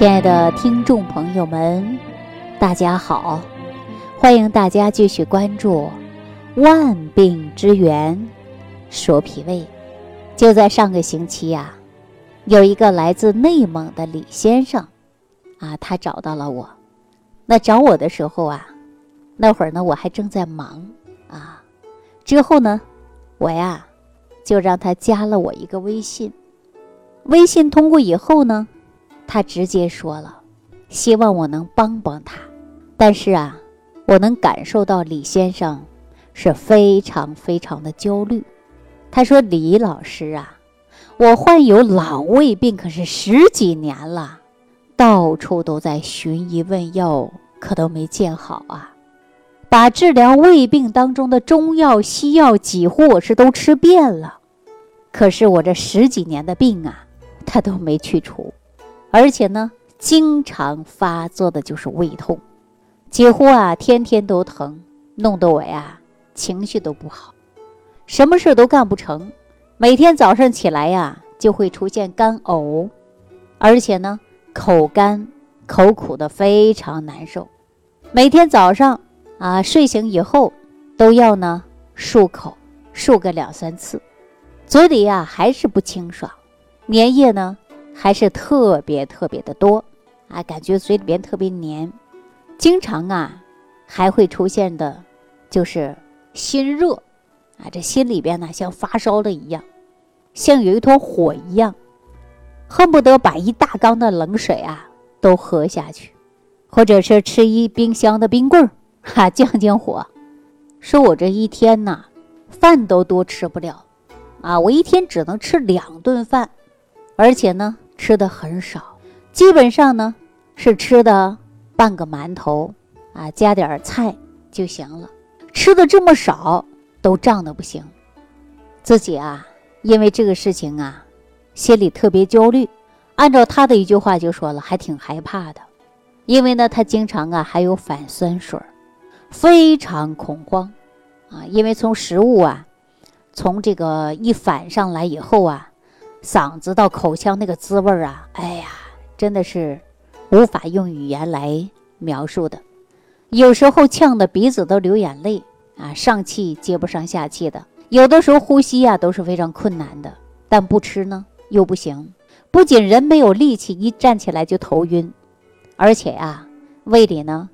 亲爱的听众朋友们，大家好！欢迎大家继续关注《万病之源说脾胃》。就在上个星期呀，有一个来自内蒙的李先生啊，他找到了我。那找我的时候啊，那会儿呢我还正在忙啊。之后呢，我呀就让他加了我一个微信。微信通过以后呢。他直接说了，希望我能帮帮他，但是啊，我能感受到李先生是非常非常的焦虑。他说：“李老师啊，我患有老胃病，可是十几年了，到处都在寻医问药，可都没见好啊。把治疗胃病当中的中药、西药几乎我是都吃遍了，可是我这十几年的病啊，他都没去除。”而且呢，经常发作的就是胃痛，几乎啊天天都疼，弄得我呀情绪都不好，什么事都干不成。每天早上起来呀就会出现干呕，而且呢口干口苦的非常难受。每天早上啊睡醒以后都要呢漱口，漱个两三次，嘴里呀还是不清爽，粘液呢。还是特别特别的多啊，感觉嘴里边特别黏，经常啊还会出现的，就是心热啊，这心里边呢像发烧了一样，像有一坨火一样，恨不得把一大缸的冷水啊都喝下去，或者是吃一冰箱的冰棍儿 哈降降火。说我这一天呐饭都多吃不了啊，我一天只能吃两顿饭，而且呢。吃的很少，基本上呢是吃的半个馒头啊，加点菜就行了。吃的这么少，都胀的不行。自己啊，因为这个事情啊，心里特别焦虑。按照他的一句话就说了，还挺害怕的，因为呢，他经常啊还有反酸水，非常恐慌啊。因为从食物啊，从这个一反上来以后啊。嗓子到口腔那个滋味儿啊，哎呀，真的是无法用语言来描述的。有时候呛得鼻子都流眼泪啊，上气接不上下气的。有的时候呼吸呀都是非常困难的。但不吃呢又不行，不仅人没有力气，一站起来就头晕，而且呀胃里呢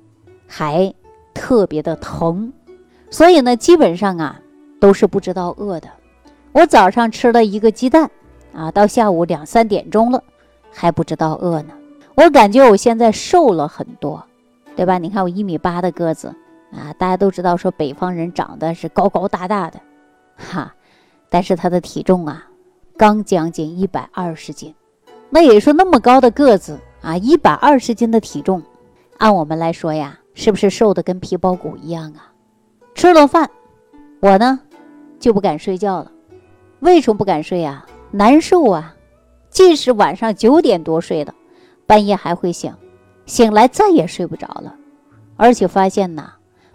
还特别的疼。所以呢，基本上啊都是不知道饿的。我早上吃了一个鸡蛋。啊，到下午两三点钟了，还不知道饿呢。我感觉我现在瘦了很多，对吧？你看我一米八的个子啊，大家都知道说北方人长得是高高大大的，哈，但是他的体重啊，刚将近一百二十斤。那也说那么高的个子啊，一百二十斤的体重，按我们来说呀，是不是瘦的跟皮包骨一样啊？吃了饭，我呢就不敢睡觉了。为什么不敢睡呀？难受啊！即使晚上九点多睡的，半夜还会醒，醒来再也睡不着了。而且发现呐，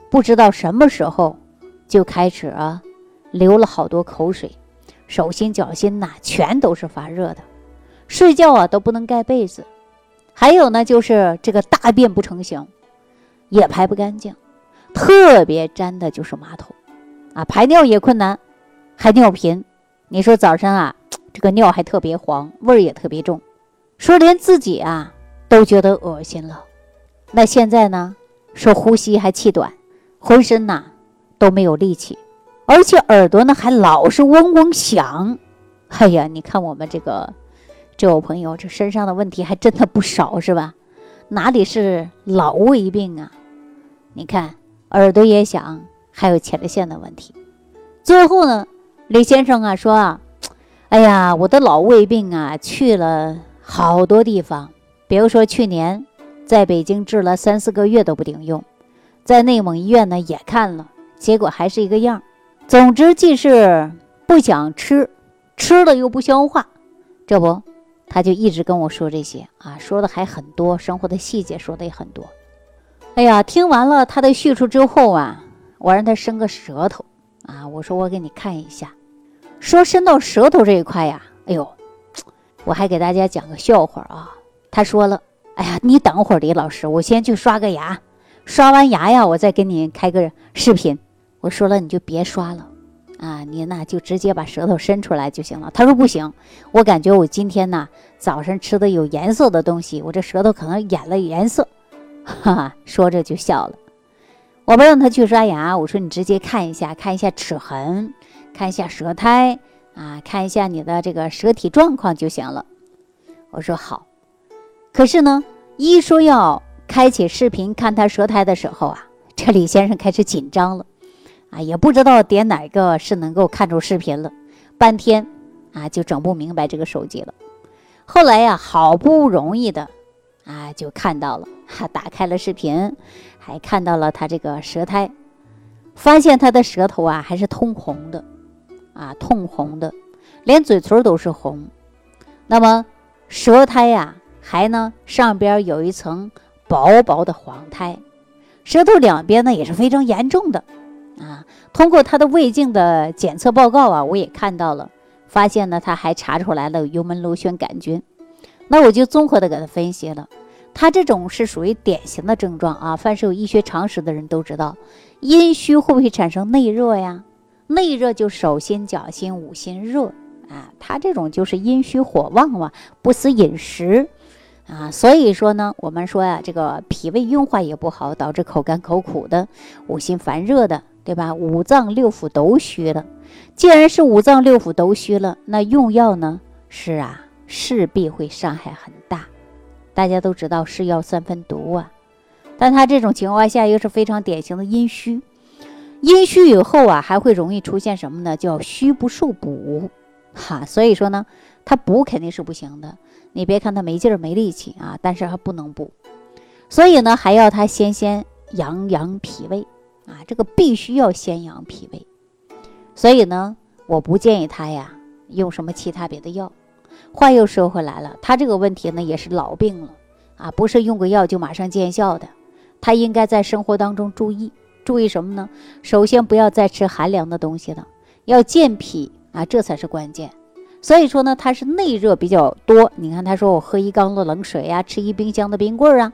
不知道什么时候就开始啊，流了好多口水，手心脚心呐全都是发热的，睡觉啊都不能盖被子。还有呢，就是这个大便不成形，也排不干净，特别粘的就是马桶啊，排尿也困难，还尿频。你说早上啊？这个尿还特别黄，味儿也特别重，说连自己啊都觉得恶心了。那现在呢，说呼吸还气短，浑身呐都没有力气，而且耳朵呢还老是嗡嗡响。哎呀，你看我们这个这位朋友这身上的问题还真的不少，是吧？哪里是老胃病啊？你看耳朵也响，还有前列腺的问题。最后呢，李先生啊说啊。哎呀，我的老胃病啊，去了好多地方，比如说去年在北京治了三四个月都不顶用，在内蒙医院呢也看了，结果还是一个样。总之，既是不想吃，吃了又不消化，这不，他就一直跟我说这些啊，说的还很多，生活的细节说的也很多。哎呀，听完了他的叙述之后啊，我让他伸个舌头啊，我说我给你看一下。说伸到舌头这一块呀，哎呦，我还给大家讲个笑话啊。他说了，哎呀，你等会儿，李老师，我先去刷个牙，刷完牙呀，我再给你开个视频。我说了，你就别刷了，啊，你那就直接把舌头伸出来就行了。他说不行，我感觉我今天呢早上吃的有颜色的东西，我这舌头可能染了颜色，哈哈，说着就笑了。我不让他去刷牙，我说你直接看一下，看一下齿痕，看一下舌苔啊，看一下你的这个舌体状况就行了。我说好。可是呢，一说要开启视频看他舌苔的时候啊，这李先生开始紧张了，啊，也不知道点哪个是能够看出视频了，半天啊就整不明白这个手机了。后来呀，好不容易的啊就看到了，哈，打开了视频，还看到了他这个舌苔，发现他的舌头啊还是通红的，啊，通红的，连嘴唇都是红。那么舌苔呀。还呢，上边有一层薄薄的黄苔，舌头两边呢也是非常严重的，啊，通过他的胃镜的检测报告啊，我也看到了，发现呢他还查出来了幽门螺旋杆菌，那我就综合的给他分析了，他这种是属于典型的症状啊，凡是有医学常识的人都知道，阴虚会不会产生内热呀？内热就手心脚心五心热啊，他这种就是阴虚火旺嘛，不思饮食。啊，所以说呢，我们说呀，这个脾胃运化也不好，导致口干口苦的，五心烦热的，对吧？五脏六腑都虚了。既然是五脏六腑都虚了，那用药呢，是啊，势必会伤害很大。大家都知道，是药三分毒啊。但他这种情况下又是非常典型的阴虚，阴虚以后啊，还会容易出现什么呢？叫虚不受补，哈。所以说呢，他补肯定是不行的。你别看他没劲儿没力气啊，但是他不能补，所以呢还要他先先养养脾胃啊，这个必须要先养脾胃。所以呢，我不建议他呀用什么其他别的药。话又说回来了，他这个问题呢也是老病了啊，不是用个药就马上见效的。他应该在生活当中注意注意什么呢？首先不要再吃寒凉的东西了，要健脾啊，这才是关键。所以说呢，他是内热比较多。你看，他说我喝一缸的冷水呀，吃一冰箱的冰棍儿啊，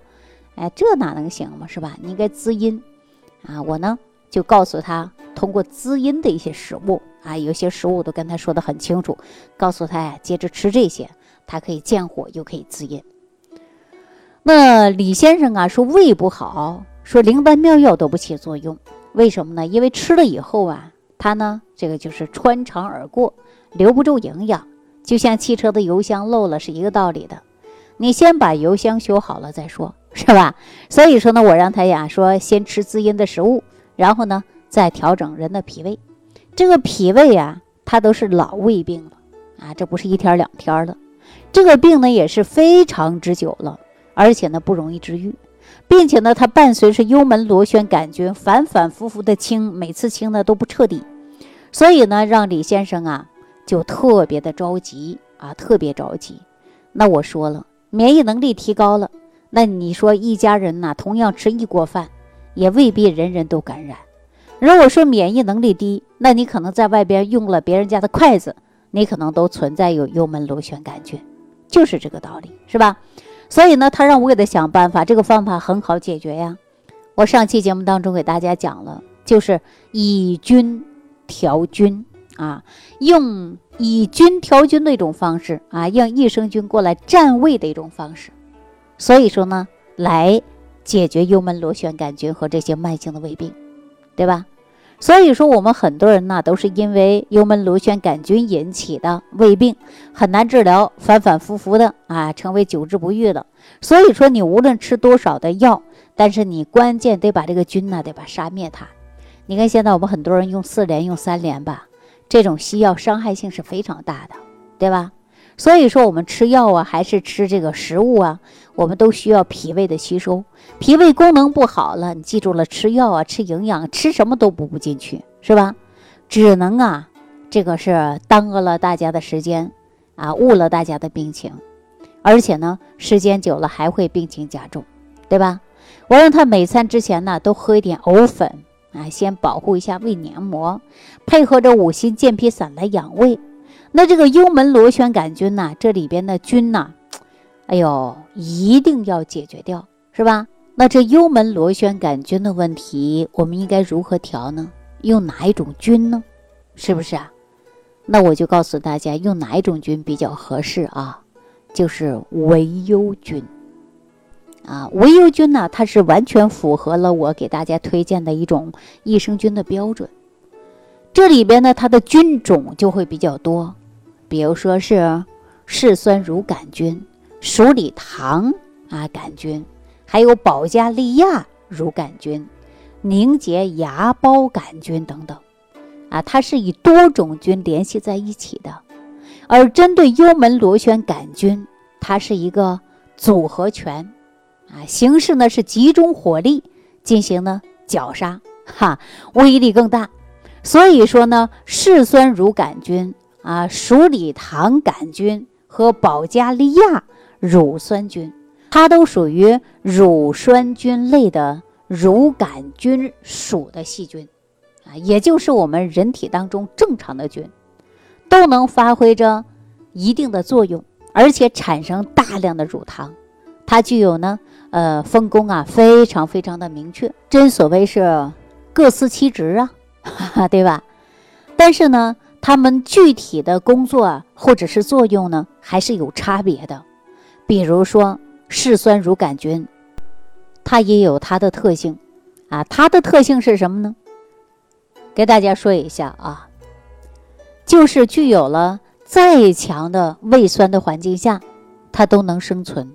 哎，这哪能行嘛，是吧？你应该滋阴啊。我呢就告诉他，通过滋阴的一些食物啊，有些食物都跟他说的很清楚，告诉他呀，接着吃这些，它可以降火又可以滋阴。那李先生啊说胃不好，说灵丹妙药都不起作用，为什么呢？因为吃了以后啊，它呢这个就是穿肠而过。留不住营养，就像汽车的油箱漏了是一个道理的。你先把油箱修好了再说，是吧？所以说呢，我让他呀说先吃滋阴的食物，然后呢再调整人的脾胃。这个脾胃呀，它都是老胃病了啊，这不是一天两天的。这个病呢也是非常之久了，而且呢不容易治愈，并且呢它伴随是幽门螺旋杆菌反反复复的清，每次清呢都不彻底。所以呢，让李先生啊。就特别的着急啊，特别着急。那我说了，免疫能力提高了，那你说一家人呐，同样吃一锅饭，也未必人人都感染。如果说免疫能力低，那你可能在外边用了别人家的筷子，你可能都存在有幽门螺旋杆菌，就是这个道理，是吧？所以呢，他让我给他想办法，这个方法很好解决呀。我上期节目当中给大家讲了，就是以菌调菌。啊，用以菌调菌的一种方式啊，让益生菌过来占位的一种方式，所以说呢，来解决幽门螺旋杆菌和这些慢性的胃病，对吧？所以说我们很多人呢，都是因为幽门螺旋杆菌引起的胃病很难治疗，反反复复的啊，成为久治不愈了。所以说你无论吃多少的药，但是你关键得把这个菌呢，得把杀灭它。你看现在我们很多人用四联、用三联吧。这种西药伤害性是非常大的，对吧？所以说我们吃药啊，还是吃这个食物啊，我们都需要脾胃的吸收。脾胃功能不好了，你记住了，吃药啊，吃营养，吃什么都补不进去，是吧？只能啊，这个是耽搁了大家的时间啊，误了大家的病情，而且呢，时间久了还会病情加重，对吧？我让他每餐之前呢，都喝一点藕粉。啊，先保护一下胃黏膜，配合着五心健脾散来养胃。那这个幽门螺旋杆菌呢，这里边的菌呢，哎呦，一定要解决掉，是吧？那这幽门螺旋杆菌的问题，我们应该如何调呢？用哪一种菌呢？是不是啊？那我就告诉大家，用哪一种菌比较合适啊？就是维优菌。啊，维优菌呢，它是完全符合了我给大家推荐的一种益生菌的标准。这里边呢，它的菌种就会比较多，比如说是嗜酸乳杆菌、鼠李糖啊杆菌。还有保加利亚乳杆菌、凝结芽孢杆菌等等，啊，它是以多种菌联系在一起的。而针对幽门螺旋杆菌，它是一个组合拳，啊，形式呢是集中火力进行呢绞杀，哈，威力更大。所以说呢，嗜酸乳杆菌啊、鼠李糖杆菌和保加利亚乳酸菌。它都属于乳酸菌类的乳杆菌属的细菌，啊，也就是我们人体当中正常的菌，都能发挥着一定的作用，而且产生大量的乳糖。它具有呢，呃，分工啊，非常非常的明确，真所谓是各司其职啊，哈哈，对吧？但是呢，它们具体的工作或者是作用呢，还是有差别的，比如说。嗜酸乳杆菌，它也有它的特性，啊，它的特性是什么呢？给大家说一下啊，就是具有了再强的胃酸的环境下，它都能生存，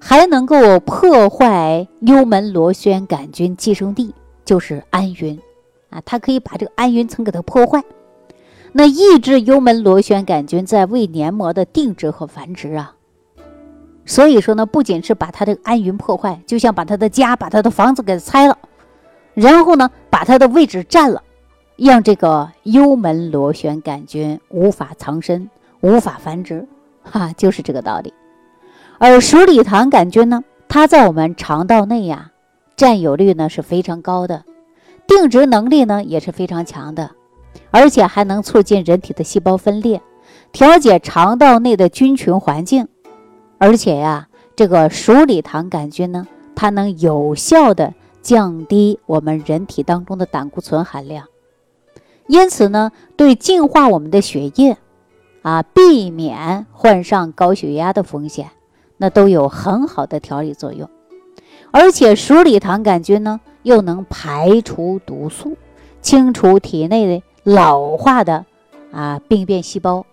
还能够破坏幽门螺旋杆菌寄生地，就是氨云，啊，它可以把这个氨云层给它破坏，那抑制幽门螺旋杆菌在胃黏膜的定植和繁殖啊。所以说呢，不仅是把它的安云破坏，就像把他的家、把他的房子给拆了，然后呢，把他的位置占了，让这个幽门螺旋杆菌无法藏身、无法繁殖，哈，就是这个道理。而鼠李糖杆菌呢，它在我们肠道内呀，占有率呢是非常高的，定植能力呢也是非常强的，而且还能促进人体的细胞分裂，调节肠道内的菌群环境。而且呀，这个鼠李糖杆菌呢，它能有效的降低我们人体当中的胆固醇含量，因此呢，对净化我们的血液，啊，避免患上高血压的风险，那都有很好的调理作用。而且鼠李糖杆菌呢，又能排除毒素，清除体内的老化的啊病变细胞。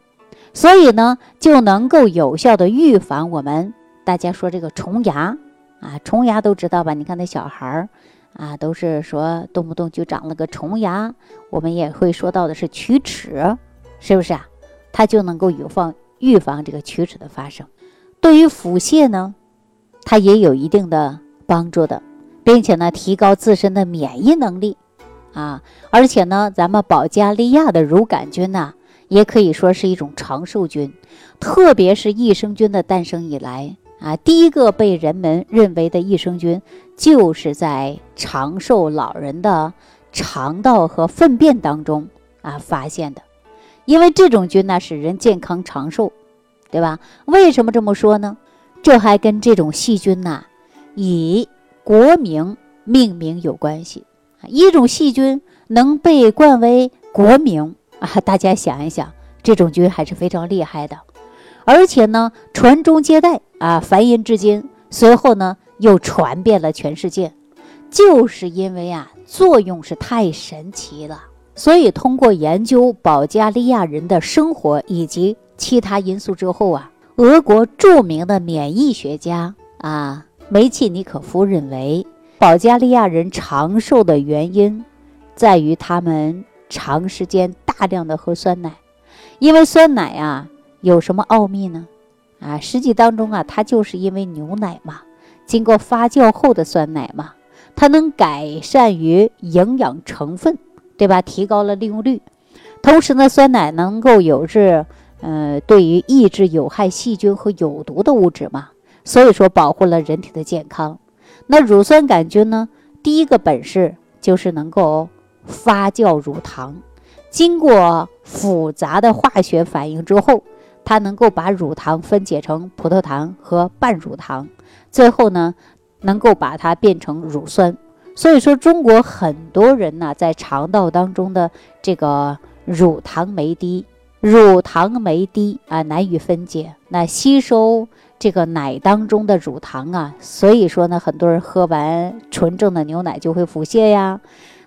所以呢，就能够有效的预防我们大家说这个虫牙啊，虫牙都知道吧？你看那小孩儿啊，都是说动不动就长了个虫牙。我们也会说到的是龋齿，是不是啊？它就能够预防预防这个龋齿的发生。对于腹泻呢，它也有一定的帮助的，并且呢，提高自身的免疫能力啊。而且呢，咱们保加利亚的乳杆菌呢。也可以说是一种长寿菌，特别是益生菌的诞生以来啊，第一个被人们认为的益生菌，就是在长寿老人的肠道和粪便当中啊发现的，因为这种菌呢使人健康长寿，对吧？为什么这么说呢？这还跟这种细菌呐以国名命名有关系。一种细菌能被冠为国名。啊，大家想一想，这种菌还是非常厉害的，而且呢，传宗接代啊，繁衍至今，随后呢又传遍了全世界，就是因为啊，作用是太神奇了。所以通过研究保加利亚人的生活以及其他因素之后啊，俄国著名的免疫学家啊梅契尼可夫认为，保加利亚人长寿的原因在于他们。长时间大量的喝酸奶，因为酸奶啊有什么奥秘呢？啊，实际当中啊，它就是因为牛奶嘛，经过发酵后的酸奶嘛，它能改善于营养成分，对吧？提高了利用率。同时呢，酸奶能够有是，呃，对于抑制有害细菌和有毒的物质嘛，所以说保护了人体的健康。那乳酸杆菌呢，第一个本事就是能够。发酵乳糖，经过复杂的化学反应之后，它能够把乳糖分解成葡萄糖和半乳糖，最后呢，能够把它变成乳酸。所以说，中国很多人呢，在肠道当中的这个乳糖酶低，乳糖酶低啊，难以分解，那吸收这个奶当中的乳糖啊，所以说呢，很多人喝完纯正的牛奶就会腹泻呀。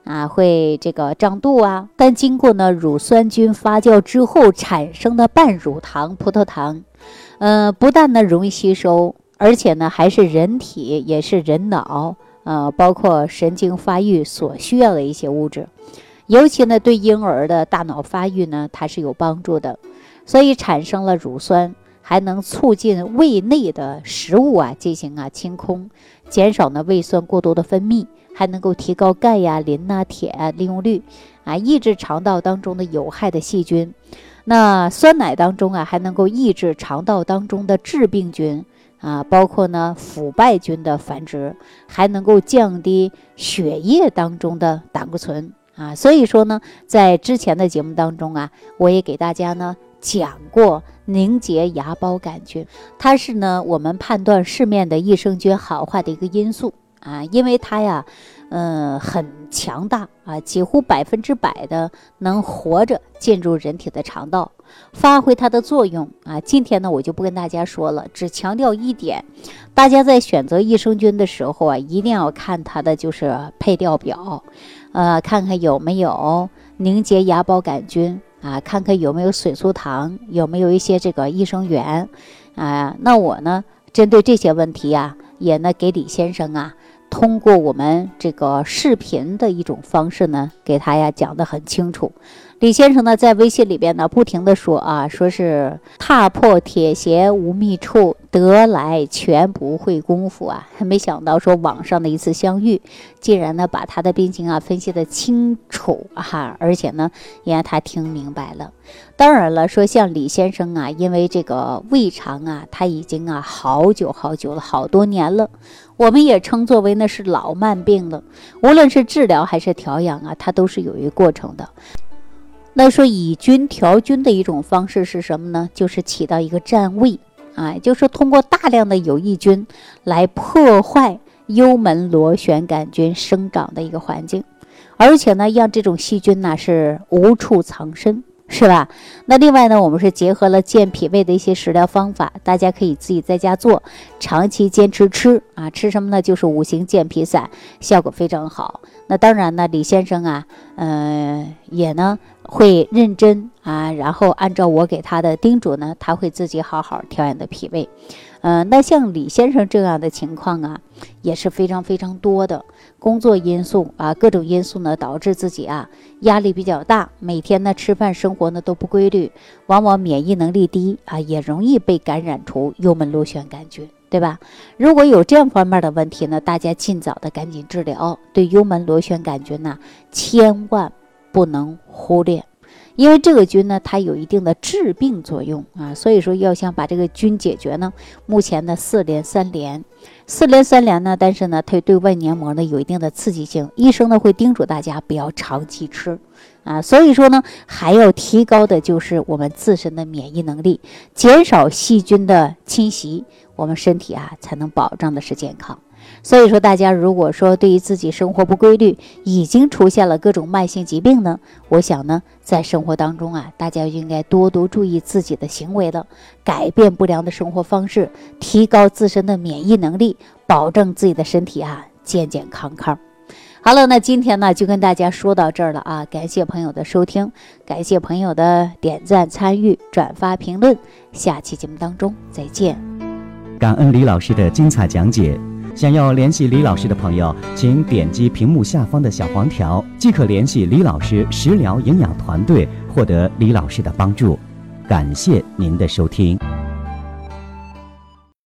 啊，会这个胀肚啊，但经过呢乳酸菌发酵之后产生的半乳糖葡萄糖，呃，不但呢容易吸收，而且呢还是人体也是人脑呃，包括神经发育所需要的一些物质，尤其呢对婴儿的大脑发育呢它是有帮助的，所以产生了乳酸，还能促进胃内的食物啊进行啊清空，减少呢胃酸过多的分泌。还能够提高钙呀、磷呐、铁啊利用率，啊，抑制肠道当中的有害的细菌。那酸奶当中啊，还能够抑制肠道当中的致病菌啊，包括呢腐败菌的繁殖，还能够降低血液当中的胆固醇啊。所以说呢，在之前的节目当中啊，我也给大家呢讲过凝结芽孢杆菌，它是呢我们判断市面的益生菌好坏的一个因素。啊，因为它呀，嗯，很强大啊，几乎百分之百的能活着进入人体的肠道，发挥它的作用啊。今天呢，我就不跟大家说了，只强调一点，大家在选择益生菌的时候啊，一定要看它的就是配料表，呃，看看有没有凝结芽孢杆菌啊，看看有没有水苏糖，有没有一些这个益生元啊。那我呢，针对这些问题啊，也呢给李先生啊。通过我们这个视频的一种方式呢，给他呀讲得很清楚。李先生呢在微信里边呢不停的说啊，说是踏破铁鞋无觅处，得来全不会功夫啊。没想到说网上的一次相遇，竟然呢把他的病情啊分析的清楚哈，而且呢也让他听明白了。当然了，说像李先生啊，因为这个胃肠啊，他已经啊好久好久了，好多年了。我们也称作为那是老慢病了。无论是治疗还是调养啊，它都是有一个过程的。那说以菌调菌的一种方式是什么呢？就是起到一个占位啊，就是通过大量的有益菌来破坏幽门螺旋杆菌生长的一个环境，而且呢，让这种细菌呢是无处藏身。是吧？那另外呢，我们是结合了健脾胃的一些食疗方法，大家可以自己在家做，长期坚持吃啊。吃什么呢？就是五行健脾散，效果非常好。那当然呢，李先生啊，嗯，也呢会认真啊，然后按照我给他的叮嘱呢，他会自己好好调养的脾胃。嗯，那像李先生这样的情况啊，也是非常非常多的。工作因素啊，各种因素呢，导致自己啊压力比较大，每天呢吃饭生活呢都不规律，往往免疫能力低啊，也容易被感染出幽门螺旋杆菌，对吧？如果有这样方面的问题呢，大家尽早的赶紧治疗。对幽门螺旋杆菌呢，千万不能忽略。因为这个菌呢，它有一定的致病作用啊，所以说要想把这个菌解决呢，目前的四联三联，四联三联呢，但是呢，它对外黏膜呢有一定的刺激性，医生呢会叮嘱大家不要长期吃啊，所以说呢，还要提高的就是我们自身的免疫能力，减少细菌的侵袭，我们身体啊才能保障的是健康。所以说，大家如果说对于自己生活不规律，已经出现了各种慢性疾病呢，我想呢，在生活当中啊，大家应该多多注意自己的行为了，改变不良的生活方式，提高自身的免疫能力，保证自己的身体啊健健康康。好了，那今天呢就跟大家说到这儿了啊，感谢朋友的收听，感谢朋友的点赞、参与、转发、评论，下期节目当中再见。感恩李老师的精彩讲解。想要联系李老师的朋友，请点击屏幕下方的小黄条，即可联系李老师食疗营养团队，获得李老师的帮助。感谢您的收听。